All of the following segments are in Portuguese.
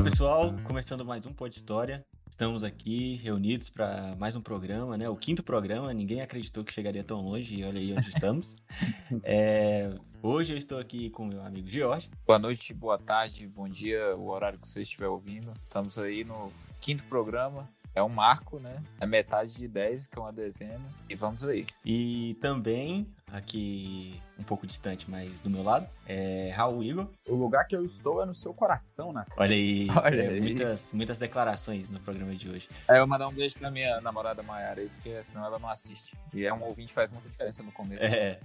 Fala pessoal, começando mais um Pod História. Estamos aqui reunidos para mais um programa, né? O quinto programa. Ninguém acreditou que chegaria tão longe e olha aí onde estamos. É, hoje eu estou aqui com meu amigo Jorge. Boa noite, boa tarde, bom dia, o horário que você estiver ouvindo. Estamos aí no quinto programa é um marco, né? É metade de 10, que é uma dezena. E vamos aí. E também, aqui um pouco distante, mas do meu lado, é Raul Igor. O lugar que eu estou é no seu coração, né? Olha aí, Olha é, aí. Muitas, muitas declarações no programa de hoje. É, eu vou mandar um beijo pra minha namorada Maiara aí, porque senão ela não assiste. E é um ouvinte faz muita diferença no começo. É,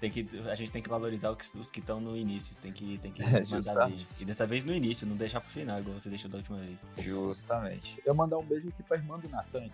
tem que, a gente tem que valorizar os que estão no início, tem que, tem que é, mandar beijo. E dessa vez no início, não deixar pro final, igual você deixou da última vez. Justamente. Eu mandar um beijo aqui pra irmã do Natan.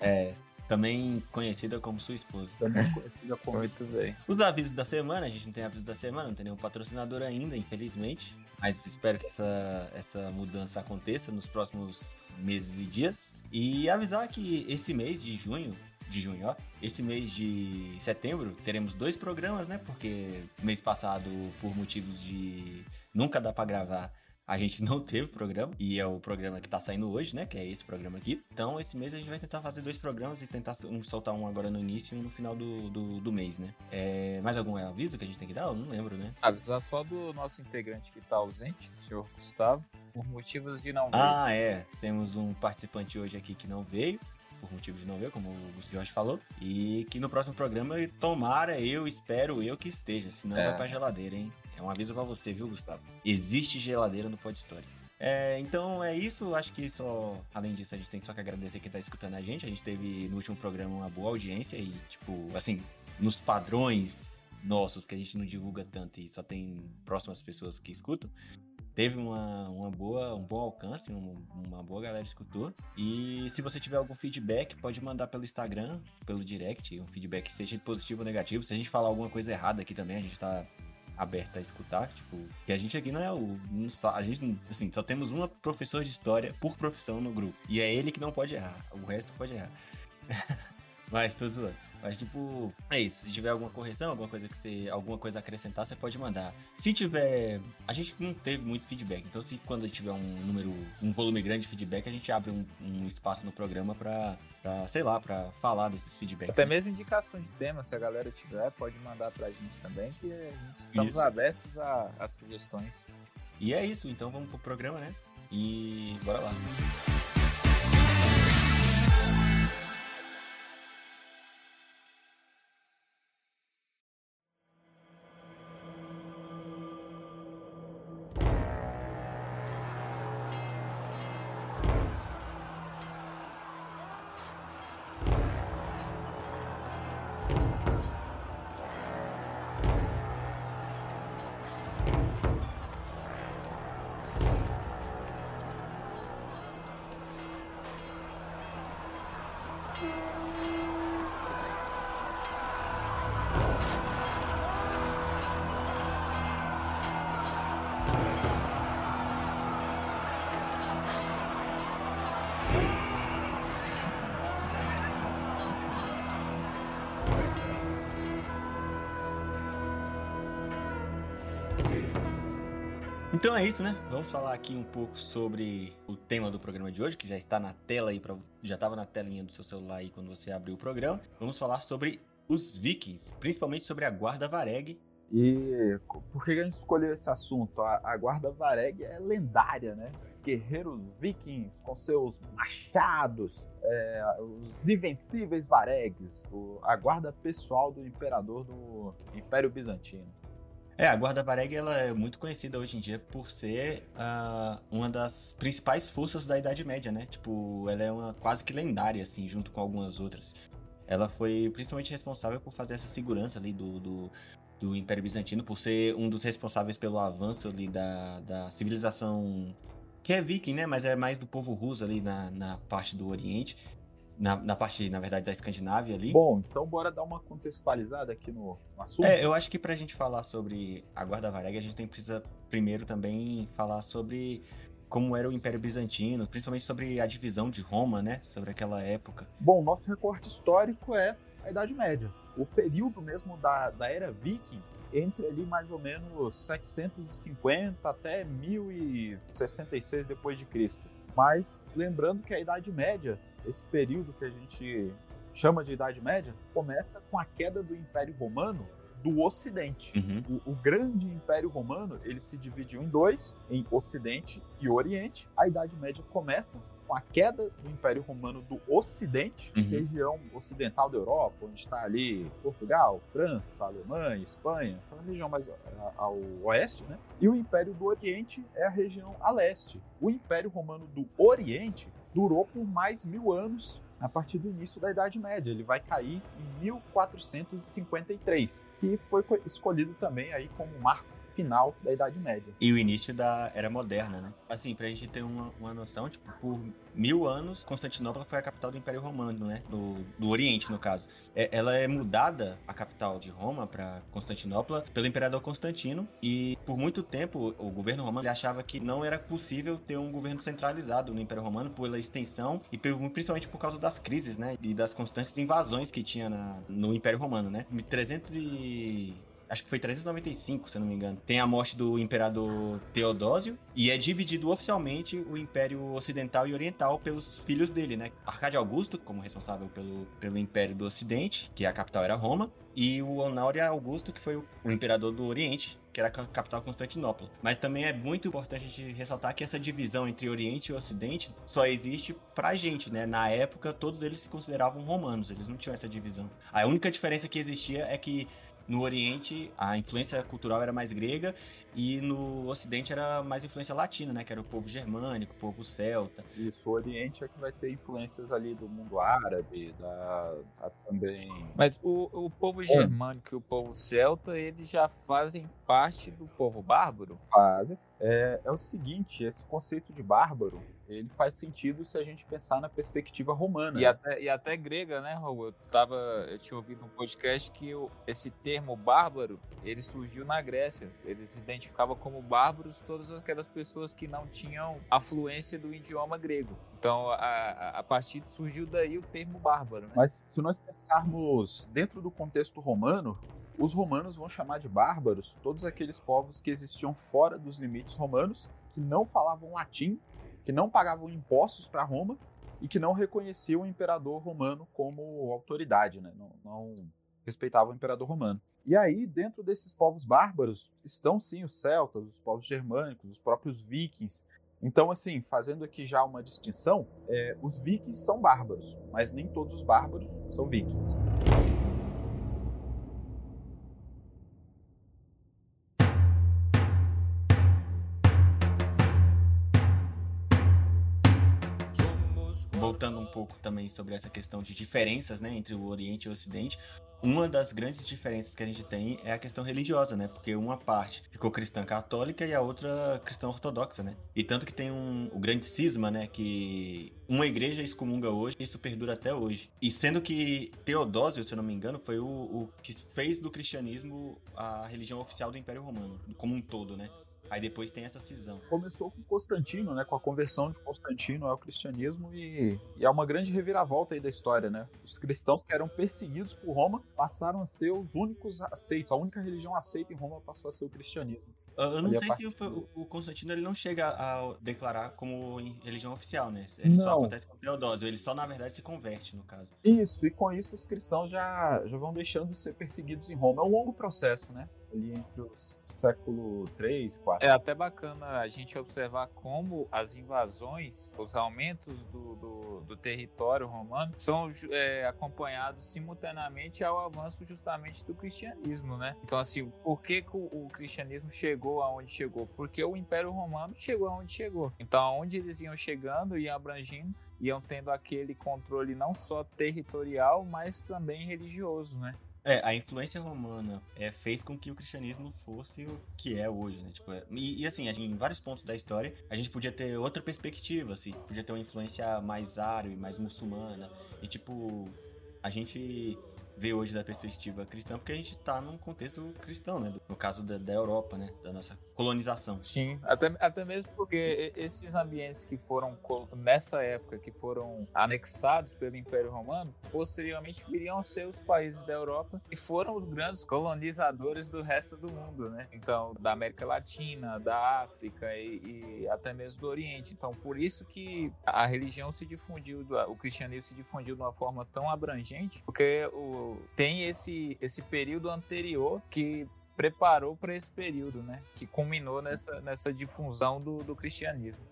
é, também conhecida como sua esposa. Também conhecida como. Muito bem. Os avisos da semana, a gente não tem avisos da semana, não tem nenhum patrocinador ainda, infelizmente. Mas espero que essa, essa mudança aconteça nos próximos meses e dias. E avisar que esse mês de junho, de junho, ó, esse mês de setembro, teremos dois programas, né? Porque mês passado, por motivos de nunca dá para gravar, a gente não teve programa, e é o programa que tá saindo hoje, né? Que é esse programa aqui. Então, esse mês a gente vai tentar fazer dois programas e tentar um, soltar um agora no início e um no final do, do, do mês, né? É, mais algum aviso que a gente tem que dar? Eu não lembro, né? Avisar só do nosso integrante que tá ausente, o senhor Gustavo, por motivos de não ver. Ah, é. Temos um participante hoje aqui que não veio por motivo de não ver, como o Jorge falou. E que no próximo programa, tomara, eu espero eu que esteja, senão é. vai pra geladeira, hein? É um aviso para você, viu, Gustavo? Existe geladeira no Pod Story. É, então é isso, acho que só, além disso, a gente tem só que agradecer quem tá escutando a gente. A gente teve no último programa uma boa audiência e, tipo, assim, nos padrões nossos que a gente não divulga tanto e só tem próximas pessoas que escutam, teve uma, uma boa, um bom alcance, um, uma boa galera escutou. E se você tiver algum feedback, pode mandar pelo Instagram, pelo direct, um feedback seja positivo ou negativo. Se a gente falar alguma coisa errada aqui também, a gente tá aberta a escutar, tipo, que a gente aqui não é o. Não, a gente, assim, só temos uma professora de história por profissão no grupo. E é ele que não pode errar. O resto pode errar. Mas tô zoando. Mas, tipo, é isso. Se tiver alguma correção, alguma coisa que você. alguma coisa a acrescentar, você pode mandar. Se tiver. A gente não teve muito feedback. Então, se quando tiver um número, um volume grande de feedback, a gente abre um, um espaço no programa pra, pra, sei lá, pra falar desses feedbacks. Até né? mesmo indicação de tema, se a galera tiver, pode mandar pra gente também, que a gente estamos isso. abertos a, a sugestões. E é isso, então vamos pro programa, né? E bora lá. Então é isso, né? Vamos falar aqui um pouco sobre o tema do programa de hoje, que já está na tela aí, pra, já estava na telinha do seu celular aí quando você abriu o programa. Vamos falar sobre os vikings, principalmente sobre a guarda Vareg. E por que a gente escolheu esse assunto? A, guarda Vareg é lendária, né? Guerreiros vikings com seus machados, é, os invencíveis Varegs, a guarda pessoal do imperador do Império Bizantino. É, a Guarda Vareg ela é muito conhecida hoje em dia por ser uh, uma das principais forças da Idade Média, né? Tipo, ela é uma quase que lendária, assim, junto com algumas outras. Ela foi principalmente responsável por fazer essa segurança ali do, do, do Império Bizantino, por ser um dos responsáveis pelo avanço ali da, da civilização que é viking, né? Mas é mais do povo russo ali na, na parte do Oriente na, na, parte, na verdade, da Escandinávia ali. Bom, então bora dar uma contextualizada aqui no, no assunto. É, eu acho que pra gente falar sobre a Guarda Varega, a gente tem, precisa primeiro também falar sobre como era o Império Bizantino, principalmente sobre a divisão de Roma, né? Sobre aquela época. Bom, nosso recorte histórico é a Idade Média. O período mesmo da, da era viking, entre ali mais ou menos 750 até 1066 depois de Cristo. Mas lembrando que a Idade Média, esse período que a gente chama de Idade Média, começa com a queda do Império Romano do Ocidente. Uhum. O, o, grande Império Romano ele se dividiu em dois, em Ocidente e Oriente. A Idade Média começa com a queda do Império Romano do Ocidente, Uhum. região ocidental da Europa, onde está ali Portugal, França, Alemanha, Espanha, aquela região mais a- ao oeste, né? E o Império do Oriente é a região a leste. O Império Romano do Oriente durou por mais mil anos a partir do início da Idade Média. Ele vai cair em 1453, que foi co- escolhido também aí como marco final da Idade Média. E o início da Era Moderna, né? Assim, pra gente ter uma, uma noção, tipo, por mil anos, Constantinopla foi a capital do Império Romano, né? Do, do Oriente, no caso. É- ela é mudada, a capital de Roma, pra Constantinopla, pelo Imperador Constantino. E por muito tempo, o governo romano achava que não era possível ter um governo centralizado no Império Romano pela extensão e principalmente por causa das crises, né? E das constantes invasões que tinha na- no Império Romano, né? Em 300 e acho que foi 395, se não me engano. Tem a morte do imperador Teodósio e é dividido oficialmente o Império Ocidental e Oriental pelos filhos dele, né? Arcade Augusto, como responsável pelo, pelo Império do Ocidente, que a capital era Roma, e o Honório Augusto, que foi o, o imperador do Oriente, que era a ca- capital Constantinopla. Mas também é muito importante a gente ressaltar que essa divisão entre Oriente e Ocidente só existe pra gente, né? Na época, todos eles se consideravam romanos, eles não tinham essa divisão. A única diferença que existia é que no Oriente a influência cultural era mais grega e no Ocidente era mais influência latina, né? Que era o povo germânico, o povo celta. Isso, o Oriente é que vai ter influências ali do mundo árabe, da, da também. Mas o, o povo germânico e o povo celta, eles já fazem parte do povo bárbaro? fase. É, é o seguinte, esse conceito de bárbaro, ele faz sentido se a gente pensar na perspectiva romana. E até, e até grega, né, Raul? Eu, tava, eu tinha ouvido um podcast que o- esse termo bárbaro, ele surgiu na Grécia. Eles se identificavam como bárbaros todas aquelas pessoas que não tinham a fluência do idioma grego. Então, a, a, a partir surgiu daí o termo bárbaro. Né? Mas se nós pensarmos dentro do contexto romano, os romanos vão chamar de bárbaros todos aqueles povos que existiam fora dos limites romanos, que não falavam latim, que não pagavam impostos para Roma e que não reconheciam o imperador romano como autoridade, né? não, não respeitavam o imperador romano. E aí, dentro desses povos bárbaros, estão sim os celtas, os povos germânicos, os próprios vikings. Então, assim, fazendo aqui já uma distinção, é, os vikings são bárbaros, mas nem todos os bárbaros são vikings. Voltando um pouco também sobre essa questão de diferenças, né, entre o Oriente e o Ocidente, uma das grandes diferenças que a gente tem é a questão religiosa, né? Porque uma parte ficou cristã católica e a outra cristã ortodoxa, né? E tanto que tem um, o grande cisma, né? Que uma igreja excomunga hoje e isso perdura até hoje. E sendo que Teodósio, se eu não me engano, foi o, o que fez do cristianismo a religião oficial do Império Romano, como um todo, né? Aí depois tem essa cisão. Começou com Constantino, né, com a conversão de Constantino ao cristianismo e, e é uma grande reviravolta aí da história, né? Os cristãos que eram perseguidos por Roma passaram a ser os únicos aceitos, a única religião aceita em Roma passou a ser o cristianismo. Eu não Ali a sei se o, o Constantino ele não chega a declarar como religião oficial, né? Ele só Não. acontece com Teodósio, ele só na verdade se converte, no caso. Isso, e com isso os cristãos já, já vão deixando de ser perseguidos em Roma. É um longo processo, né? Ali entre os século 3, 4. É até bacana a gente observar como as invasões, os aumentos do, do, do território romano são é, acompanhados simultaneamente ao avanço justamente do cristianismo, né? Então, assim, por que, que o, o cristianismo chegou aonde chegou? Porque o Império Romano chegou aonde chegou. Então, aonde eles iam chegando e abrangindo, iam tendo aquele controle não só territorial, mas também religioso, né? É, a influência romana é, fez com que o cristianismo fosse o que é hoje, né? Tipo, é- e, e assim, gente- em vários pontos da história, a gente podia ter outra perspectiva, assim, podia ter uma influência mais árabe, mais muçulmana. E tipo, a gente vê hoje da perspectiva cristã, porque a gente está num contexto cristão, né? No caso da, da, Europa, né? Da nossa colonização. Sim, até, até mesmo porque esses ambientes que foram, nessa época, que foram anexados pelo Império Romano, posteriormente viriam ser os países da Europa e foram os grandes colonizadores do resto do mundo, né? Então, da América Latina, da África e, e até mesmo do Oriente. Então, por isso que a religião se difundiu, o cristianismo se difundiu de uma forma tão abrangente, porque o, tem esse, esse período anterior que preparou para esse período, né? Que culminou nessa, nessa difusão do, do cristianismo.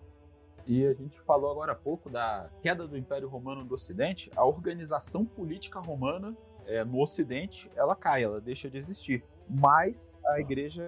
E a gente falou agora há pouco da queda do Império Romano do Ocidente. A organização política romana é, no Ocidente ela cai, ela deixa de existir mas a igreja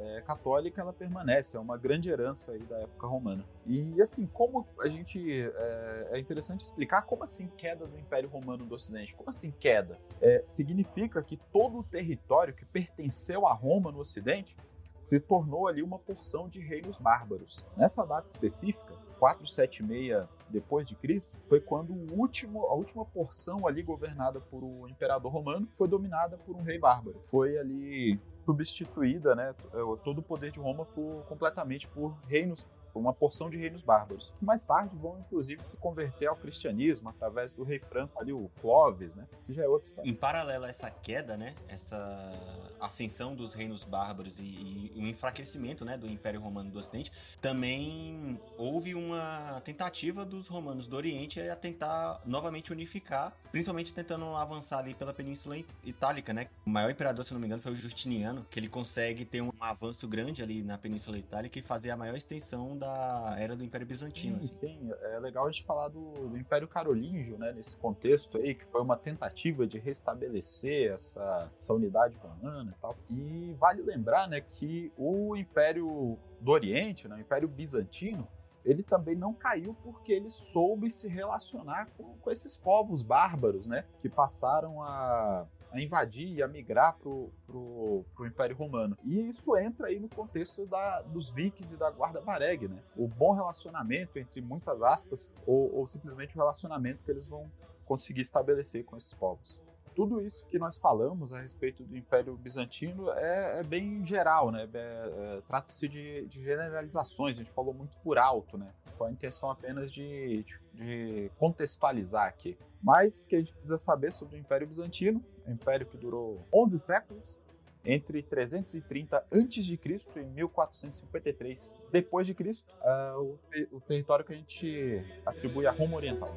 é, católica ela permanece, é uma grande herança aí da época romana. E assim, como a gente é, é interessante explicar como assim queda do Império Romano do Ocidente? Como assim queda? É, significa que todo o território que pertenceu a Roma no Ocidente se tornou ali uma porção de reinos bárbaros. Nessa data específica, 476 depois de Cristo, foi quando o último, a última porção ali governada por o imperador romano foi dominada por um rei bárbaro. Foi ali substituída, né, todo o poder de Roma por, completamente por reinos uma porção de reinos bárbaros, que mais tarde vão inclusive se converter ao cristianismo através do rei franco ali, o Clovis, né? Que já é outro. Em paralelo a essa queda, né? Essa ascensão dos reinos bárbaros e, e o enfraquecimento, né, do Império Romano do Ocidente, também houve uma tentativa dos romanos do Oriente a tentar novamente unificar, principalmente tentando avançar ali pela Península Itálica, né? O maior imperador, se não me engano, foi o Justiniano, que ele consegue ter um avanço grande ali na Península Itálica e fazer a maior extensão da da era do Império Bizantino. Sim, assim. sim. é legal a gente falar do, do, Império Carolíngio, né, nesse contexto aí, que foi uma tentativa de restabelecer essa, essa unidade romana e tal. E vale lembrar, né, que o Império do Oriente, né, o Império Bizantino, ele também não caiu porque ele soube se relacionar com, com esses povos bárbaros, né, que passaram a a invadir e a migrar pro, pro, pro Império Romano. E isso entra aí no contexto da, dos vikings e da guarda vareg, né? O bom relacionamento, entre muitas aspas, ou, ou simplesmente o relacionamento que eles vão conseguir estabelecer com esses povos tudo isso que nós falamos a respeito do Império Bizantino é, é bem geral, né? É, é, Trata-se de, de, generalizações, a gente falou muito por alto, né? Com a intenção apenas de, de contextualizar aqui. Mas o que a gente precisa saber sobre o Império Bizantino, império que durou 11 séculos, entre 330 a.C. e 1453 depois de Cristo, uh, o, território que a gente atribui a Roma Oriental.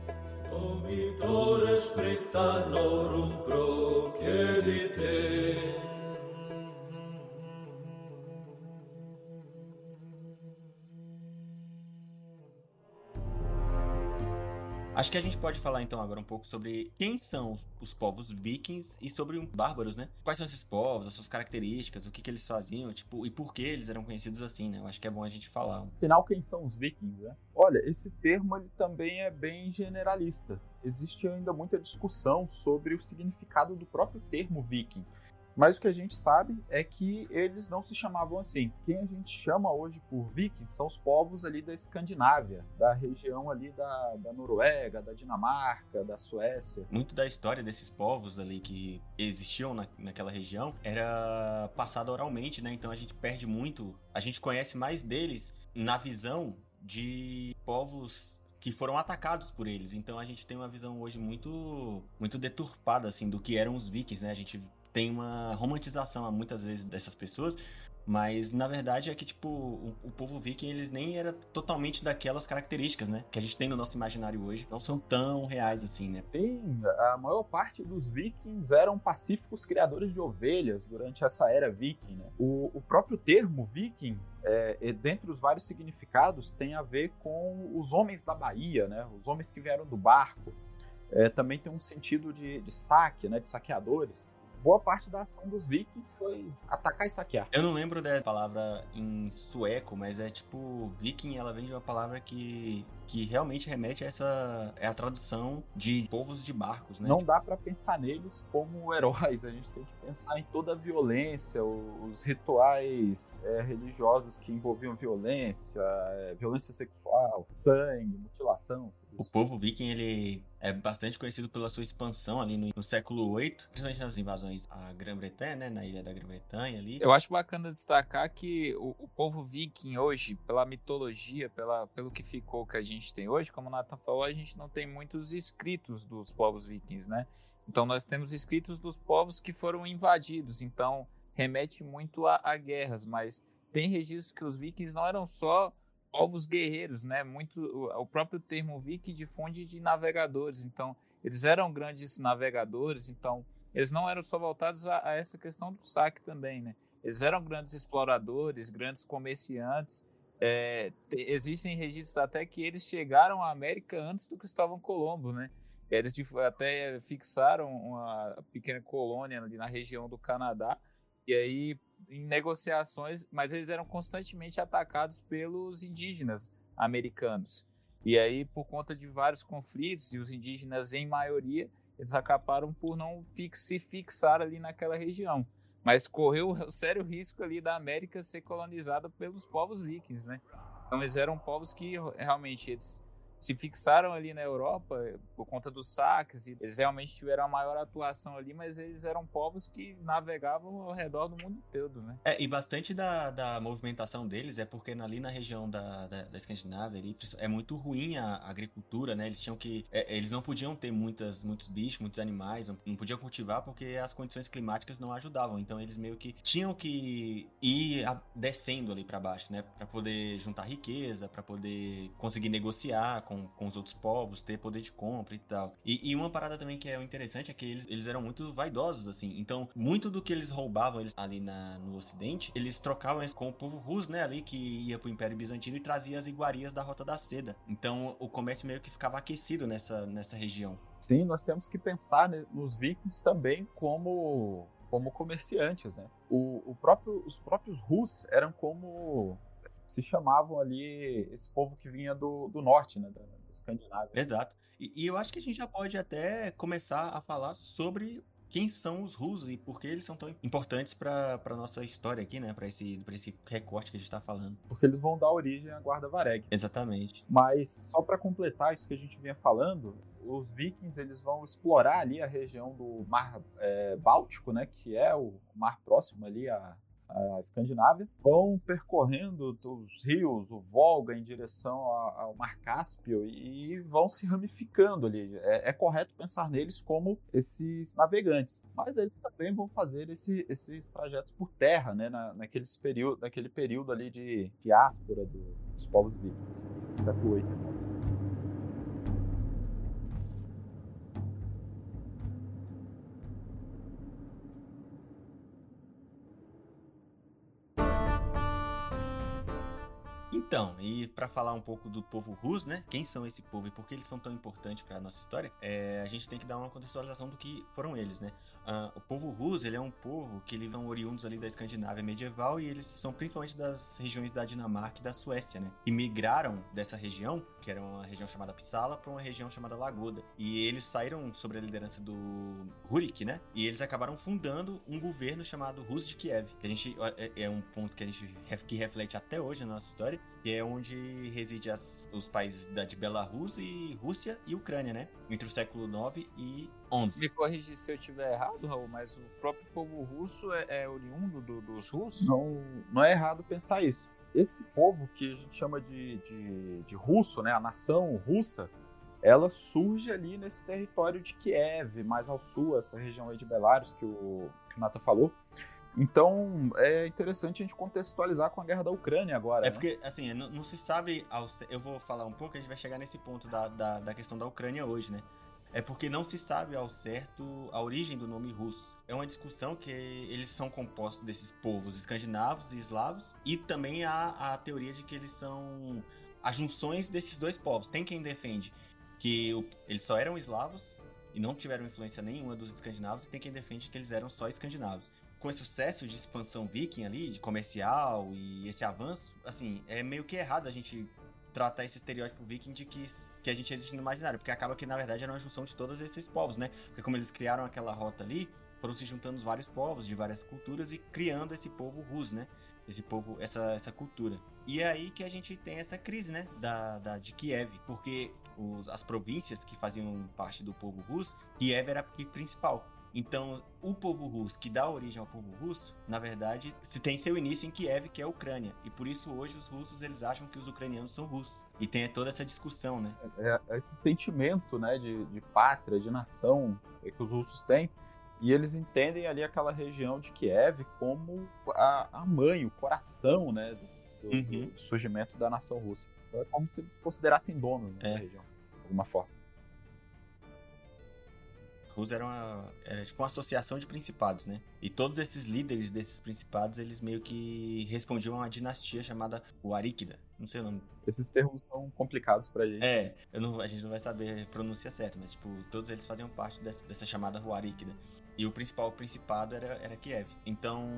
Acho que a gente pode falar então agora um pouco sobre quem são os povos vikings e sobre os bárbaros, né? Quais são esses povos, as suas características, o que, que eles faziam, tipo, e por que eles eram conhecidos assim, né? Eu acho que é bom a gente falar. Afinal, quem são os vikings, né? Olha, esse termo ele também é bem generalista. Existe ainda muita discussão sobre o significado do próprio termo viking. Mas o que a gente sabe é que eles não se chamavam assim. Quem a gente chama hoje por vikings são os povos ali da Escandinávia, da região ali da, da Noruega, da Dinamarca, da Suécia. Muito da história desses povos ali que existiam na, naquela região era passada oralmente, né? Então a gente perde muito. A gente conhece mais deles na visão de povos que foram atacados por eles. Então a gente tem uma visão hoje muito muito deturpada assim do que eram os vikings, né? A gente tem uma romantização muitas vezes dessas pessoas, mas na verdade é que, tipo, o, o, povo viking, eles nem era totalmente daquelas características, né? Que a gente tem no nosso imaginário hoje. Não são tão reais assim, né? A maior parte dos vikings eram pacíficos criadores de ovelhas durante essa era viking, né? O, o próprio termo viking, é, dentre os vários significados, tem a ver com os homens da Bahia, né? Os homens que vieram do barco. É, também tem um sentido de, de saque, né? De saqueadores boa parte da ação dos vikings foi atacar e saquear. Eu não lembro da palavra em sueco, mas é tipo viking, ela vem de uma palavra que que realmente remete a essa é a tradução de povos de barcos, né? Não tipo... dá para pensar neles como heróis, a gente tem que pensar em toda a violência, os rituais é, religiosos que envolviam violência, é, violência sexual, sangue, mutilação. O povo viking, ele é bastante conhecido pela sua expansão ali no, no século VIII, principalmente nas invasões à Grã-Bretanha, né, na ilha da Grã-Bretanha ali. Eu acho bacana destacar que o, o, povo viking hoje, pela mitologia, pela, pelo que ficou que a gente tem hoje, como o Nathan falou, a gente não tem muitos escritos dos povos vikings, né? Então nós temos escritos dos povos que foram invadidos, então remete muito a, a guerras, mas tem registros que os vikings não eram só povos guerreiros, né? Muito o próprio termo viking difunde de navegadores, então eles eram grandes navegadores, então eles não eram só voltados a, a, essa questão do saque também, né? Eles eram grandes exploradores, grandes comerciantes. É, existem registros até que eles chegaram à América antes do Cristóvão Colombo, né? Eles até fixaram uma pequena colônia ali na região do Canadá e aí em negociações, mas eles eram constantemente atacados pelos indígenas americanos. E aí, por conta de vários conflitos, e os indígenas, em maioria, eles acabaram por não fix, se fixar ali naquela região. Mas correu o sério risco ali da América ser colonizada pelos povos vikings, né? Então eles eram povos que realmente eles se fixaram ali na Europa eh, por conta dos saques, e eles realmente tiveram a maior atuação ali, mas eles eram povos que navegavam ao redor do mundo todo, né? É, e bastante da, da movimentação deles é porque ali na região da, da, da Escandinávia ali, é muito ruim a agricultura, né? Eles tinham que. É, eles não podiam ter muitas, muitos bichos, muitos animais, não, não podiam cultivar porque as condições climáticas não ajudavam. Então eles meio que tinham que ir descendo ali para baixo, né? Para poder juntar riqueza, para poder conseguir negociar com, com os outros povos, ter poder de compra e tal. E, e, uma parada também que é interessante é que eles, eles eram muito vaidosos, assim. Então, muito do que eles roubavam eles, ali na, no Ocidente, eles trocavam com o povo russo, né, ali, que ia pro Império Bizantino e trazia as iguarias da Rota da Seda. Então, o comércio meio que ficava aquecido nessa, nessa região. Sim, nós temos que pensar né, nos vikings também como como comerciantes, né? O, o próprio, os próprios russos eram como se chamavam ali esse povo que vinha do, do norte, né, da, da Escandinávia. Exato. E, e, eu acho que a gente já pode até começar a falar sobre quem são os russos e por que eles são tão importantes para a nossa história aqui, né? Para esse, pra esse recorte que a gente está falando. Porque eles vão dar origem à Guarda Vareg. Exatamente. Mas, só para completar isso que a gente vinha falando, os vikings eles vão explorar ali a região do Mar é, Báltico, né? Que é o mar próximo ali a, a Escandinávia, vão percorrendo os rios, o Volga em direção ao Mar Cáspio e vão se ramificando ali. É, é, correto pensar neles como esses navegantes, mas eles também vão fazer esse, esses trajetos por terra, né, na, naqueles período, naquele período ali de diáspora do, dos povos vikings, século 8 e 9. Então, e para falar um pouco do povo Rus, né? Quem são esse povo e por que eles são tão importantes para a nossa história? É, a gente tem que dar uma contextualização do que foram eles, né? Uh, o povo Rus, ele é um povo que eles são oriundos ali da Escandinávia medieval e eles são principalmente das regiões da Dinamarca e da Suécia, né? E migraram dessa região, que era uma região chamada Psala, para uma região chamada Lagoda. E eles saíram sobre a liderança do Rurik, né? E eles acabaram fundando um governo chamado Rus de Kiev, que a gente é, é um ponto que a gente que reflete até hoje na nossa história que é onde reside as, os países da, de Belarus e Rússia e Ucrânia, né? Entre o século 9 e 11. Me corrige se eu estiver errado, Raul, mas o próprio povo russo é, é oriundo do, dos russos? Não, não é errado pensar isso. Esse povo que a gente chama de, de, de russo, né? A nação russa, ela surge ali nesse território de Kiev, mais ao sul, essa região aí de Belarus que o, que o Nata falou. Então é interessante a gente contextualizar com a guerra da Ucrânia agora. É né? porque, assim, não, não, se sabe. Ao, eu vou falar um pouco, a gente vai chegar nesse ponto da, da, da, questão da Ucrânia hoje, né? É porque não se sabe ao certo a origem do nome russo. É uma discussão que eles são compostos desses povos escandinavos e eslavos, e também há a teoria de que eles são as junções desses dois povos. Tem quem defende que o, eles só eram eslavos e não tiveram influência nenhuma dos escandinavos, e tem quem defende que eles eram só escandinavos com esse sucesso de expansão viking ali, de comercial e esse avanço, assim, é meio que errado a gente tratar esse estereótipo viking de que, que a gente existe no imaginário, porque acaba que na verdade era uma junção de todos esses povos, né? Porque como eles criaram aquela rota ali, foram se juntando vários povos de várias culturas e criando esse povo rus, né? esse povo, essa, essa cultura. E é aí que a gente tem essa crise, né, da, da de Kiev, porque os, as províncias que faziam parte do povo russo, Kiev era a principal. Então, o povo russo que dá origem ao povo russo, na verdade, se tem seu início em Kiev, que é a Ucrânia. E por isso hoje os russos eles acham que os ucranianos são russos. E tem toda essa discussão, né? É, é esse sentimento, né, de, de pátria, de nação que os russos têm. E eles entendem ali aquela região de Kiev como a, a mãe, o coração, né, do, uhum. do surgimento da nação russa. Então é como se eles considerassem donos né, é. da região, de alguma forma. Rus era, uma, era tipo uma associação de principados, né? E todos esses líderes desses principados, eles meio que respondiam a uma dinastia chamada Warikida. Não sei o nome. Esses termos são complicados pra gente. É, não, a gente não vai saber a pronúncia certa, mas tipo, todos eles faziam parte dessa, dessa chamada Warikida. E o principal principado era, era Kiev. Então,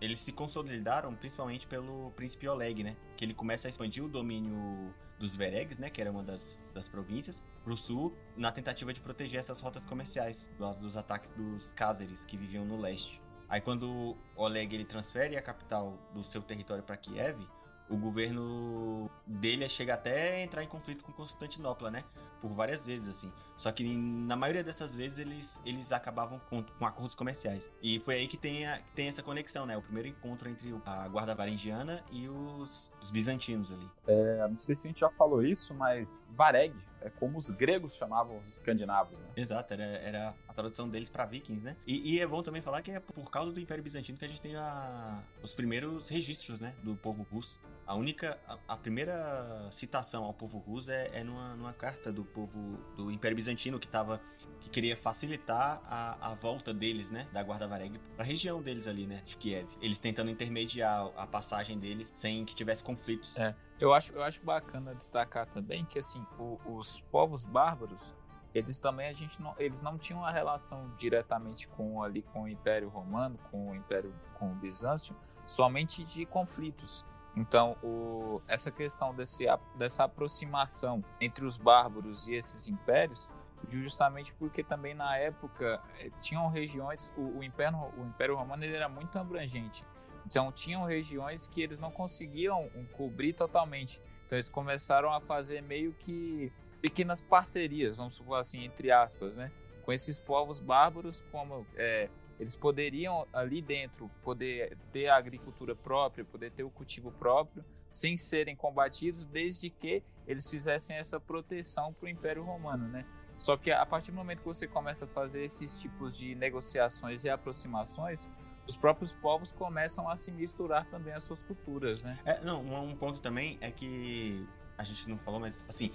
eles se consolidaram principalmente pelo príncipe Oleg, né? Que ele começa a expandir o domínio dos Veregs, né, que era uma das, das províncias, para o sul, na tentativa de proteger essas rotas comerciais dos, dos ataques dos Cáceres, que viviam no leste. Aí quando Oleg ele transfere a capital do seu território para Kiev, o governo dele chega até a entrar em conflito com Constantinopla, né? Por várias vezes, assim. Só que na maioria dessas vezes eles, eles acabavam com, com acordos comerciais. E foi aí que tem, a, tem essa conexão, né? O primeiro encontro entre a guarda varangiana e os, os bizantinos ali. É, não sei se a gente já falou isso, mas Vareg é como os gregos chamavam os escandinavos, né? Exato, era, era a tradução deles para vikings, né? E, e, é bom também falar que é por causa do Império Bizantino que a gente tem a, os primeiros registros, né? Do povo russo. A única, a, a primeira citação ao povo russo é, é numa, numa carta do povo do Império Bizantino que tava que queria facilitar a, a volta deles, né, da Guarda Vareg para a região deles ali, né, de Kiev. Eles tentando intermediar a passagem deles sem que tivesse conflitos. É. Eu acho, eu acho bacana destacar também que assim, o, os povos bárbaros, eles também a gente não, eles não tinham uma relação diretamente com ali com o Império Romano, com o Império com o Bizâncio, somente de conflitos. Então, o, essa questão desse, dessa aproximação entre os bárbaros e esses impérios, justamente porque também na época eh, tinham regiões, o, o, Império, o Império Romano ele era muito abrangente. Então, tinham regiões que eles não conseguiam cobrir totalmente. Então, eles começaram a fazer meio que pequenas parcerias, vamos supor assim, entre aspas, né? Com esses povos bárbaros, como é, eles poderiam ali dentro poder ter a agricultura própria, poder ter o cultivo próprio, sem serem combatidos, desde que eles fizessem essa proteção para o Império Romano, né? Só que a partir do momento que você começa a fazer esses tipos de negociações e aproximações, os próprios povos começam a se misturar também às suas culturas, né? É, não, um ponto também é que a gente não falou, mas assim,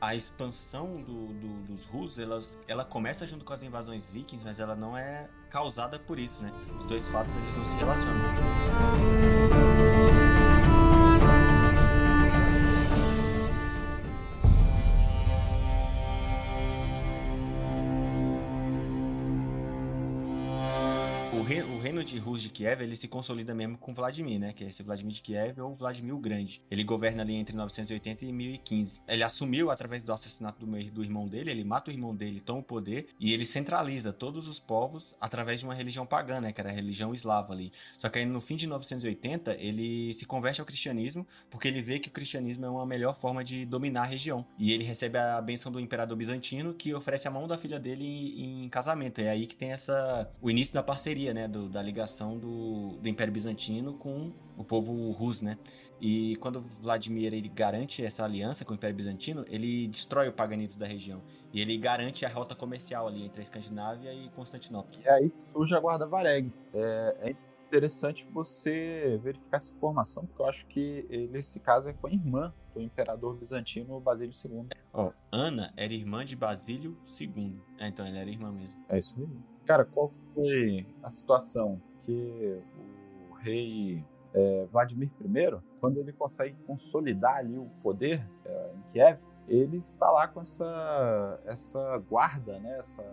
a expansão do, do, dos elas, ela começa junto com as invasões vikings, mas ela não é causada por isso, né? Os dois fatos eles não se relacionam. De Rus de Kiev, ele se consolida mesmo com Vladimir, né? Que é esse Vladimir de Kiev ou Vladimir o Grande. Ele governa ali entre 980 e 1015. Ele assumiu através do assassinato do, do irmão dele, ele mata o irmão dele, toma o poder e ele centraliza todos os povos através de uma religião pagã, né? Que era a religião eslava ali. Só que aí no fim de 980 ele se converte ao cristianismo porque ele vê que o cristianismo é uma melhor forma de dominar a região. E ele recebe a benção do imperador bizantino que oferece a mão da filha dele em, em casamento. É aí que tem essa o início da parceria, né? Do, da ligação do, do Império Bizantino com o povo russo, né? E quando Vladimir ele garante essa aliança com o Império Bizantino, ele destrói o paganismo da região. E ele garante a rota comercial ali entre a Escandinávia e Constantinopla. E aí surge a Guarda Vareg. É, é interessante você verificar essa informação, porque eu acho que ele nesse caso é com a irmã do imperador bizantino Basílio II. Ó, Ana era irmã de Basílio II. É, então ela era irmã mesmo. É isso aí. Cara, qual foi a situação que o rei é, Vladimir I, quando ele consegue consolidar ali o poder é, em Kiev, ele está lá com essa, essa guarda, né, essa,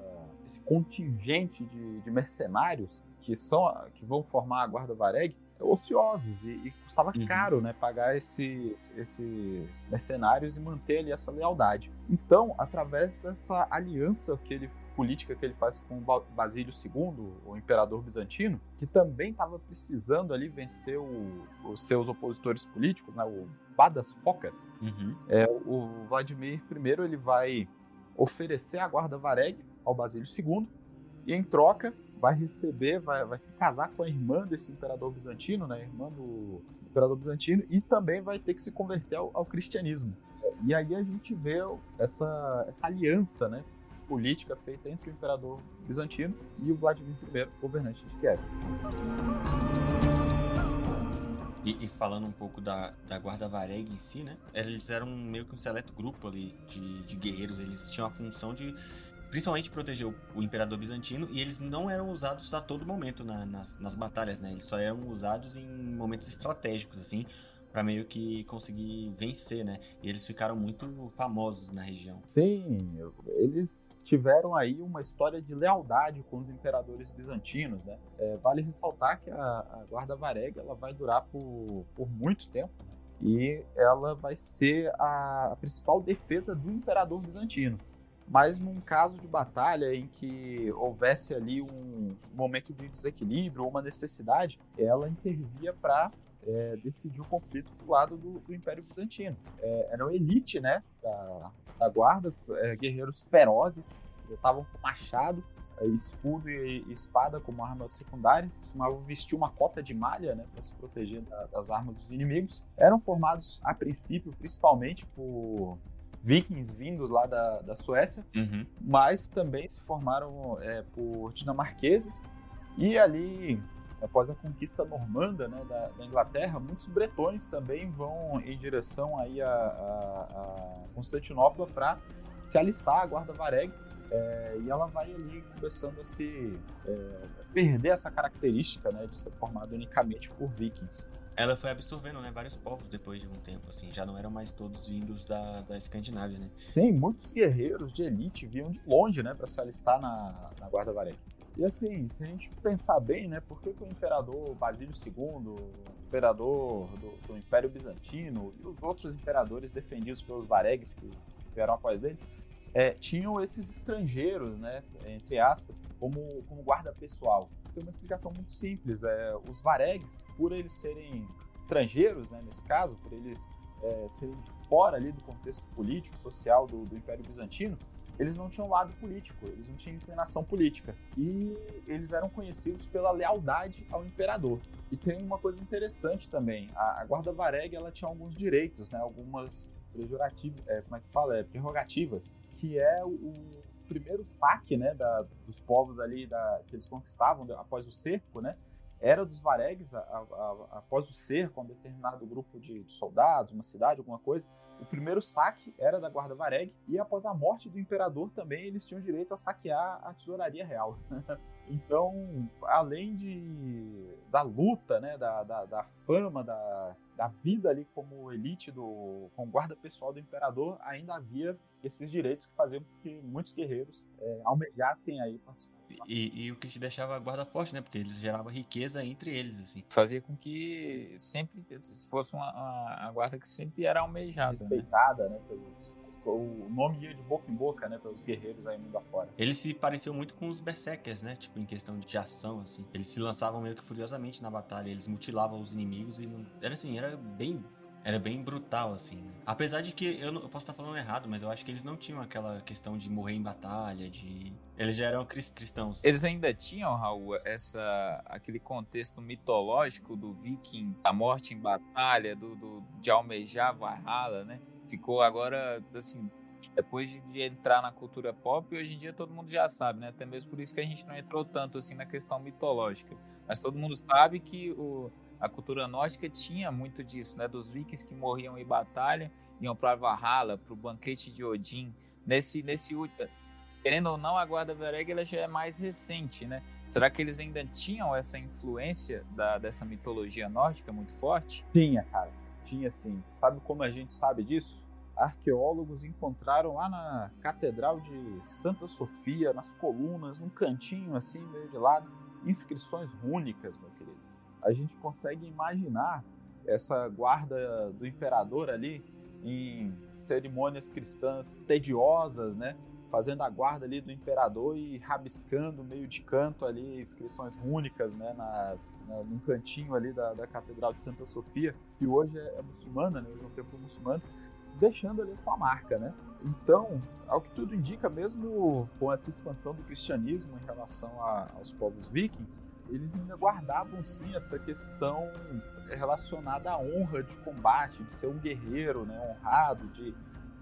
esse contingente de, de mercenários que, são, que vão formar a guarda Vareg, ociosos e, e custava uhum. caro, né, pagar esses, esses mercenários e manter ali essa lealdade. Então, através dessa aliança que ele política que ele faz com Basílio II, o imperador bizantino, que também estava precisando ali vencer o, os seus opositores políticos, né, o Badas Focas. Uhum. É, o Vladimir I ele vai oferecer a guarda vareg ao Basílio II e em troca vai receber, vai, vai se casar com a irmã desse imperador bizantino, né, irmã do imperador bizantino, e também vai ter que se converter ao, ao cristianismo. E aí a gente vê essa, essa aliança, né, política feita entre o imperador bizantino e o Vladimir I, governante de Kiev. E, e, falando um pouco da, da guarda vareg em si, né? Eles eram meio que um seleto grupo ali de, de guerreiros. Eles tinham a função de principalmente proteger o, o, imperador bizantino e eles não eram usados a todo momento na, nas, nas batalhas, né? Eles só eram usados em momentos estratégicos, assim, para meio que conseguir vencer, né? E eles ficaram muito famosos na região. Sim, eles tiveram aí uma história de lealdade com os imperadores bizantinos, né? É, vale ressaltar que a, a guarda varega ela vai durar por, por muito tempo né? e ela vai ser a, a principal defesa do imperador bizantino mas num caso de batalha em que houvesse ali um momento de desequilíbrio ou uma necessidade, ela intervia para é, decidir o conflito do lado do, do Império Bizantino. É, era uma elite né, da, da guarda, é, guerreiros ferozes, lutavam com machado, é, escudo e, e, espada como arma secundária, costumavam vestir uma cota de malha né, para se proteger da, das armas dos inimigos. Eram formados, a princípio, principalmente por vikings vindos lá da, da Suécia, uhum. mas também se formaram é, por dinamarqueses e ali após a conquista normanda né, da, da, Inglaterra, muitos bretões também vão em direção aí a, a, a Constantinopla para se alistar à guarda vareg é, e ela vai ali começando a se é, perder essa característica né, de ser formada unicamente por vikings ela foi absorvendo, né, vários povos depois de um tempo, assim, já não eram mais todos vindos da, da Escandinávia, né? Sim, muitos guerreiros de elite vinham de longe, né, para se alistar na, na Guarda Varega. E assim, se a gente pensar bem, né, por que, que o imperador Basílio II, imperador do, do, Império Bizantino e os outros imperadores defendidos pelos varegues que vieram após dele, é, tinham esses estrangeiros, né, entre aspas, como, como guarda pessoal? tem uma explicação muito simples. É, os varegues, por eles serem estrangeiros, né, nesse caso, por eles é, serem fora ali do contexto político, social do, do Império Bizantino, eles não tinham lado político, eles não tinham inclinação política. E eles eram conhecidos pela lealdade ao imperador. E tem uma coisa interessante também, a, a guarda vareg ela tinha alguns direitos, né, algumas é, como é que fala, é, prerrogativas, que é o, primeiro saque né, da, dos povos ali da, que eles conquistavam após o cerco, né, era dos varegues, a, a, após o cerco, um determinado grupo de, de, soldados, uma cidade, alguma coisa, o primeiro saque era da guarda vareg, e após a morte do imperador também eles tinham direito a saquear a tesouraria real. então, além de, da luta, né, da, da, da fama, da, da vida ali como elite, do, como guarda pessoal do imperador, ainda havia esses direitos que faziam com que muitos guerreiros é, almejassem aí participar. E, e, o que te deixava a guarda forte, né? Porque eles geravam riqueza entre eles, assim. Fazia com que sempre fosse uma, uma, guarda que sempre era almejada. Né? Respeitada, né? né pelos, o nome ia de boca em boca, né, pelos guerreiros aí mundo afora. Ele se pareceu muito com os berserkers, né, tipo, em questão de ação, assim. Eles se lançavam meio que furiosamente na batalha, eles mutilavam os inimigos e não... Era assim, era bem... Era bem brutal, assim, né? Apesar de que, eu, não, eu posso estar falando errado, mas eu acho que eles não tinham aquela questão de morrer em batalha, de... Eles já eram cristãos. Eles ainda tinham, Raul, essa, aquele contexto mitológico do viking, a morte em batalha, do, do de almejar Valhalla, né? ficou agora, assim, depois de, entrar na cultura pop, hoje em dia todo mundo já sabe, né? Até mesmo por isso que a gente não entrou tanto assim na questão mitológica. Mas todo mundo sabe que o, a cultura nórdica tinha muito disso, né? Dos vikings que morriam em batalha, iam para Valhalla, para o banquete de Odin. Nesse, nesse querendo ou não, a guarda vareg ela já é mais recente, né? Será que eles ainda tinham essa influência da, dessa mitologia nórdica muito forte? Tinha, cara. Tinha sim. Sabe como a gente sabe disso? arqueólogos encontraram lá na Catedral de Santa Sofia, nas colunas, num cantinho assim, meio de lado, inscrições rúnicas, meu querido. A gente consegue imaginar essa guarda do imperador ali em cerimônias cristãs tediosas, né? fazendo a guarda ali do imperador e rabiscando meio de canto ali inscrições rúnicas, né, nas, na, num cantinho ali da, da Catedral de Santa Sofia, que hoje é, é muçulmana, né, hoje é um templo muçulmano, deixando ali sua marca, né? Então, ao que tudo indica, mesmo com essa expansão do cristianismo em relação a, aos povos vikings, eles ainda guardavam sim essa questão relacionada à honra de combate, de ser um guerreiro, né, honrado, de,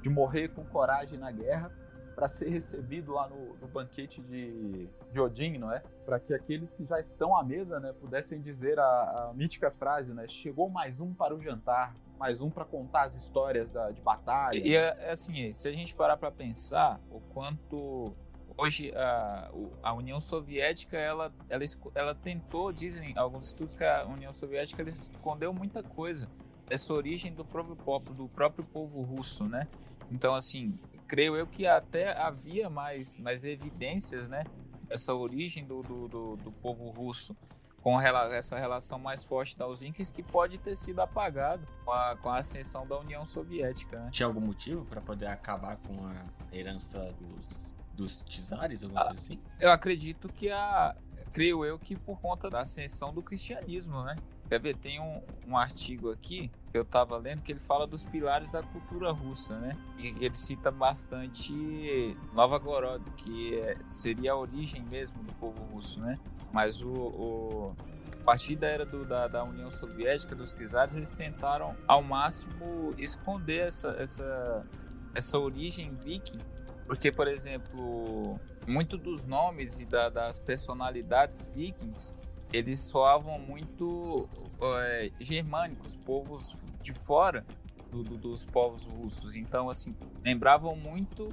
de morrer com coragem na guerra para ser recebido lá no, no, banquete de, de Odin, não é? Para que aqueles que já estão à mesa, né, pudessem dizer a, a mítica frase, né? Chegou mais um para o jantar, mais um para contar as histórias da, de batalha. E é, assim, se a gente parar para pensar o quanto hoje a, a União Soviética ela, ela, ela tentou, dizem alguns estudos que a União Soviética ela escondeu muita coisa essa origem do próprio povo, do próprio povo russo, né? Então assim, creio eu que até havia mais, mais evidências, né? Essa origem do, do, do, do povo russo com essa relação mais forte dos Incas que pode ter sido apagado com a, com a ascensão da União Soviética. Né? Tinha algum motivo para poder acabar com a herança dos, dos czares, alguma ah, coisa assim? Eu acredito que a. Creio eu que por conta da ascensão do cristianismo, né? Quer ver? Tem um, um artigo aqui que eu estava lendo que ele fala dos pilares da cultura russa, né? E ele cita bastante Novgorod, que é, seria a origem mesmo do povo russo, né? Mas o, o a partir da era do, da, da União Soviética, dos czares, eles tentaram ao máximo esconder essa, essa, essa origem viking, porque, por exemplo, muito dos nomes e da, das personalidades vikings eles soavam muito é, germânicos, povos de fora do, do, dos povos russos. Então, assim, lembravam muito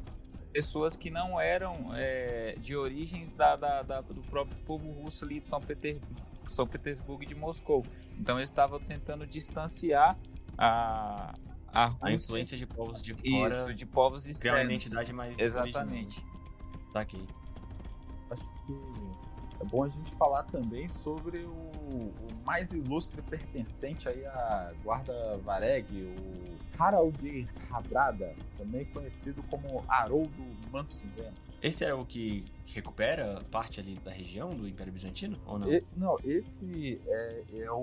pessoas que não eram é, de origens da, da, da, do próprio povo russo ali de São Petersburgo, São Petersburgo e de Moscou. Então, eles estavam tentando distanciar a, a, a influência de povos de fora. Isso, de povos externos. Criar uma identidade mais Exatamente. Tá aqui. Acho que é bom a gente falar também sobre o, o mais ilustre pertencente aí à guarda Vareg, o Harald Habrada, também conhecido como Haroldo Manto Cinzento. Esse é o que recupera parte ali da região do Império Bizantino, ou não? E, não, esse é, é o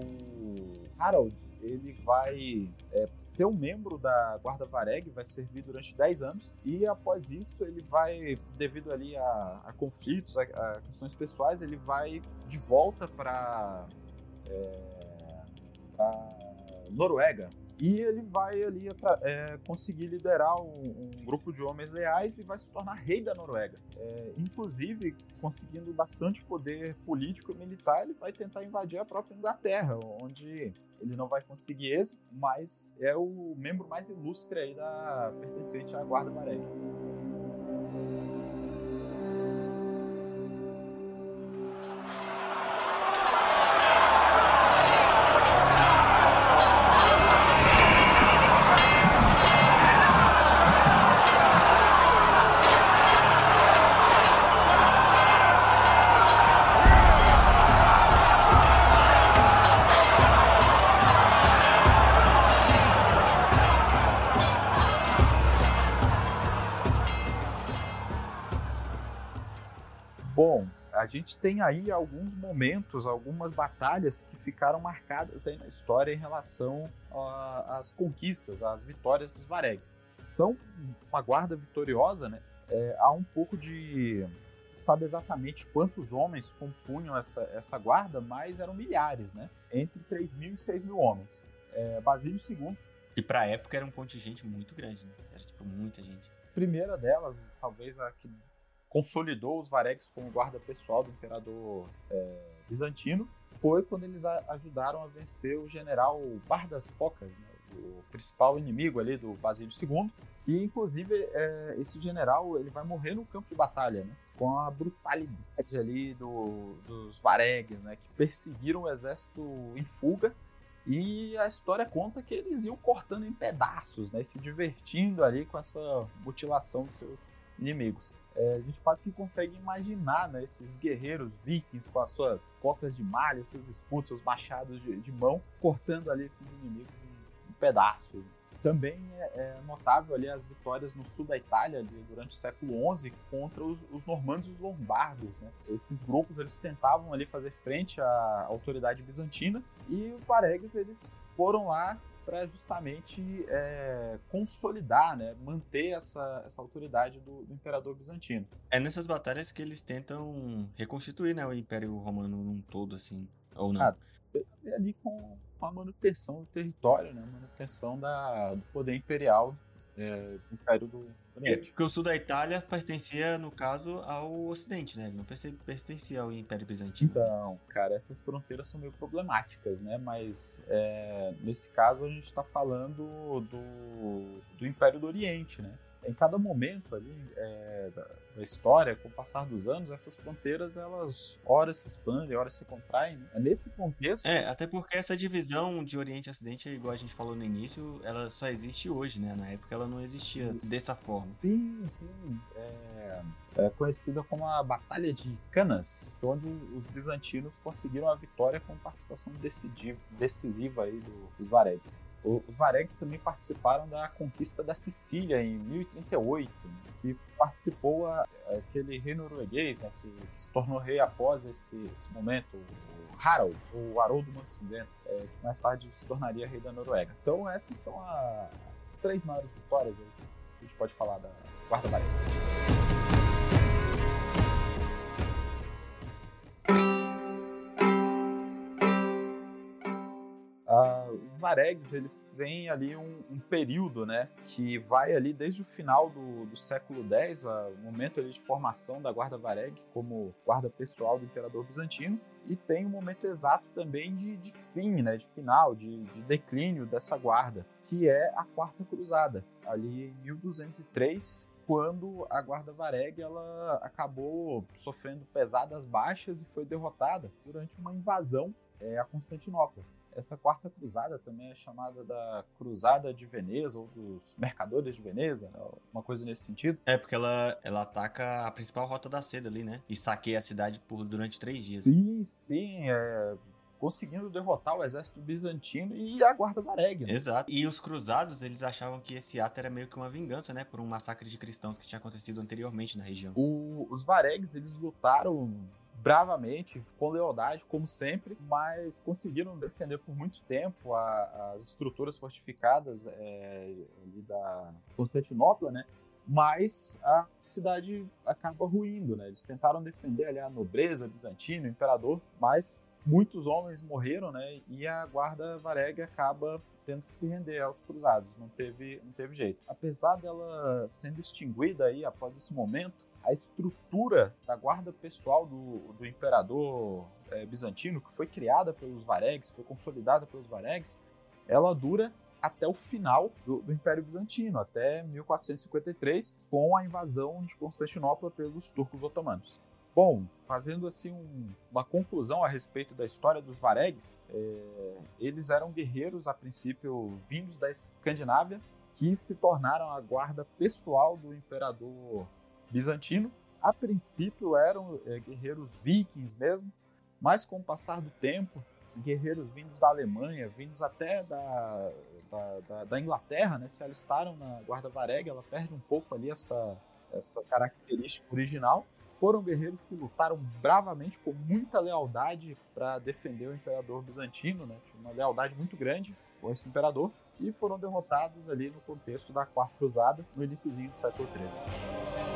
Harald, ele vai é, ser um membro da Guarda Vareg, vai servir durante 10 anos, e após isso ele vai, devido ali a, a conflitos, a, a, questões pessoais, ele vai de volta para é, Noruega, e ele vai ali é, conseguir liderar um, um, grupo de homens leais e vai se tornar rei da Noruega. É, inclusive, conseguindo bastante poder político e militar, ele vai tentar invadir a própria Inglaterra, onde ele não vai conseguir êxito, mas é o membro mais ilustre aí da pertencente à Guarda Amarela. Gente tem aí alguns momentos, algumas batalhas que ficaram marcadas aí na história em relação às conquistas, às vitórias dos Varegs. Então, uma guarda vitoriosa, né? É, há um pouco de sabe exatamente quantos homens compunham essa, essa guarda, mas eram milhares, né? Entre 3 mil e 6 mil homens. É, Basílio II. E para a época era um contingente muito grande, né? Era tipo muita gente. Primeira delas, talvez a que consolidou os Varegs como guarda pessoal do imperador é, bizantino foi quando eles ajudaram a vencer o general Bar das Focas, né, o principal inimigo ali do Basílio II. E inclusive é, esse general ele vai morrer no campo de batalha, né, com a brutalidade ali do, dos Varegs, né, que perseguiram o exército em fuga. E a história conta que eles iam cortando em pedaços, né, se divertindo ali com essa mutilação dos seus inimigos. É, a gente quase que consegue imaginar né, esses guerreiros vikings com as suas cocas de malha, seus escudos, seus machados de, de, mão, cortando ali esses inimigos em, em pedaços. Também é, é, notável ali as vitórias no sul da Itália ali, durante o século XI contra os, os normandos e os lombardos. Né? Esses grupos eles tentavam ali fazer frente à autoridade bizantina e os varegues eles foram lá para justamente é, consolidar, né, manter essa, essa autoridade do, do, imperador bizantino. É nessas batalhas que eles tentam reconstituir né, o Império Romano num todo, assim, ou não? Ah, ali com, com, a manutenção do território, né, a manutenção da, do poder imperial é, do Império do, é, porque o sul da Itália pertencia, no caso, ao Ocidente, né? Ele não pertencia ao Império Bizantino. Então, cara, essas fronteiras são meio problemáticas, né? Mas é, nesse caso a gente está falando do, do Império do Oriente, né? Em cada momento ali é, da, da, história, com o passar dos anos, essas fronteiras elas ora se expandem, ora se contraem. Né? É nesse contexto. É, até porque essa divisão de Oriente e Ocidente, igual a gente falou no início, ela só existe hoje, né? Na época ela não existia sim. dessa forma. Sim, sim. É, é conhecida como a Batalha de Canas, onde os bizantinos conseguiram a vitória com participação decisiva, decisiva aí do, dos varegues. Os varegues também participaram da conquista da Sicília em 1038, e participou a, aquele rei norueguês, né, que se tornou rei após esse, esse momento, o Harald, o Haroldo Montesidento, é, que mais tarde se tornaria rei da Noruega. Então essas são as três maiores vitórias que a gente pode falar da Quarta Varega. Varegues eles têm ali um, um, período, né, que vai ali desde o final do, do século X, o momento ali de formação da guarda Vareg como guarda pessoal do imperador bizantino, e tem um momento exato também de, de fim, né, de final, de, de declínio dessa guarda, que é a Quarta Cruzada, ali em 1203, quando a guarda Vareg ela acabou sofrendo pesadas baixas e foi derrotada durante uma invasão é, a Constantinopla. Essa quarta cruzada também é chamada da Cruzada de Veneza ou dos Mercadores de Veneza, né? uma coisa nesse sentido. É, porque ela, ela ataca a principal rota da seda ali, né? E saqueia a cidade por durante três dias. Sim, sim, é conseguindo derrotar o exército bizantino e a guarda vareg. Né? Exato. E os cruzados, eles achavam que esse ato era meio que uma vingança, né, por um massacre de cristãos que tinha acontecido anteriormente na região. O, os varegues, eles lutaram bravamente, com lealdade, como sempre, mas conseguiram defender por muito tempo a, as estruturas fortificadas é, da Constantinopla, né? Mas a cidade acaba ruindo, né? Eles tentaram defender ali a nobreza bizantina, o imperador, mas muitos homens morreram, né? E a guarda varega acaba tendo que se render aos cruzados, não teve, não teve jeito. Apesar dela sendo extinguida aí após esse momento, a estrutura da guarda pessoal do, do imperador é, bizantino, que foi criada pelos varegues, foi consolidada pelos varegues, ela dura até o final do, do, Império Bizantino, até 1453, com a invasão de Constantinopla pelos turcos otomanos. Bom, fazendo assim um, uma conclusão a respeito da história dos varegues, é, eles eram guerreiros a princípio vindos da Escandinávia que se tornaram a guarda pessoal do imperador bizantino. A princípio eram é, guerreiros vikings mesmo, mas com o passar do tempo, guerreiros vindos da Alemanha, vindos até da, da, da, da Inglaterra, né, se alistaram na Guarda Varega, ela perde um pouco ali essa, essa característica original. Foram guerreiros que lutaram bravamente, com muita lealdade para defender o imperador bizantino, né, tinha uma lealdade muito grande com esse imperador, e foram derrotados ali no contexto da Quarta Cruzada, no início do século XIII.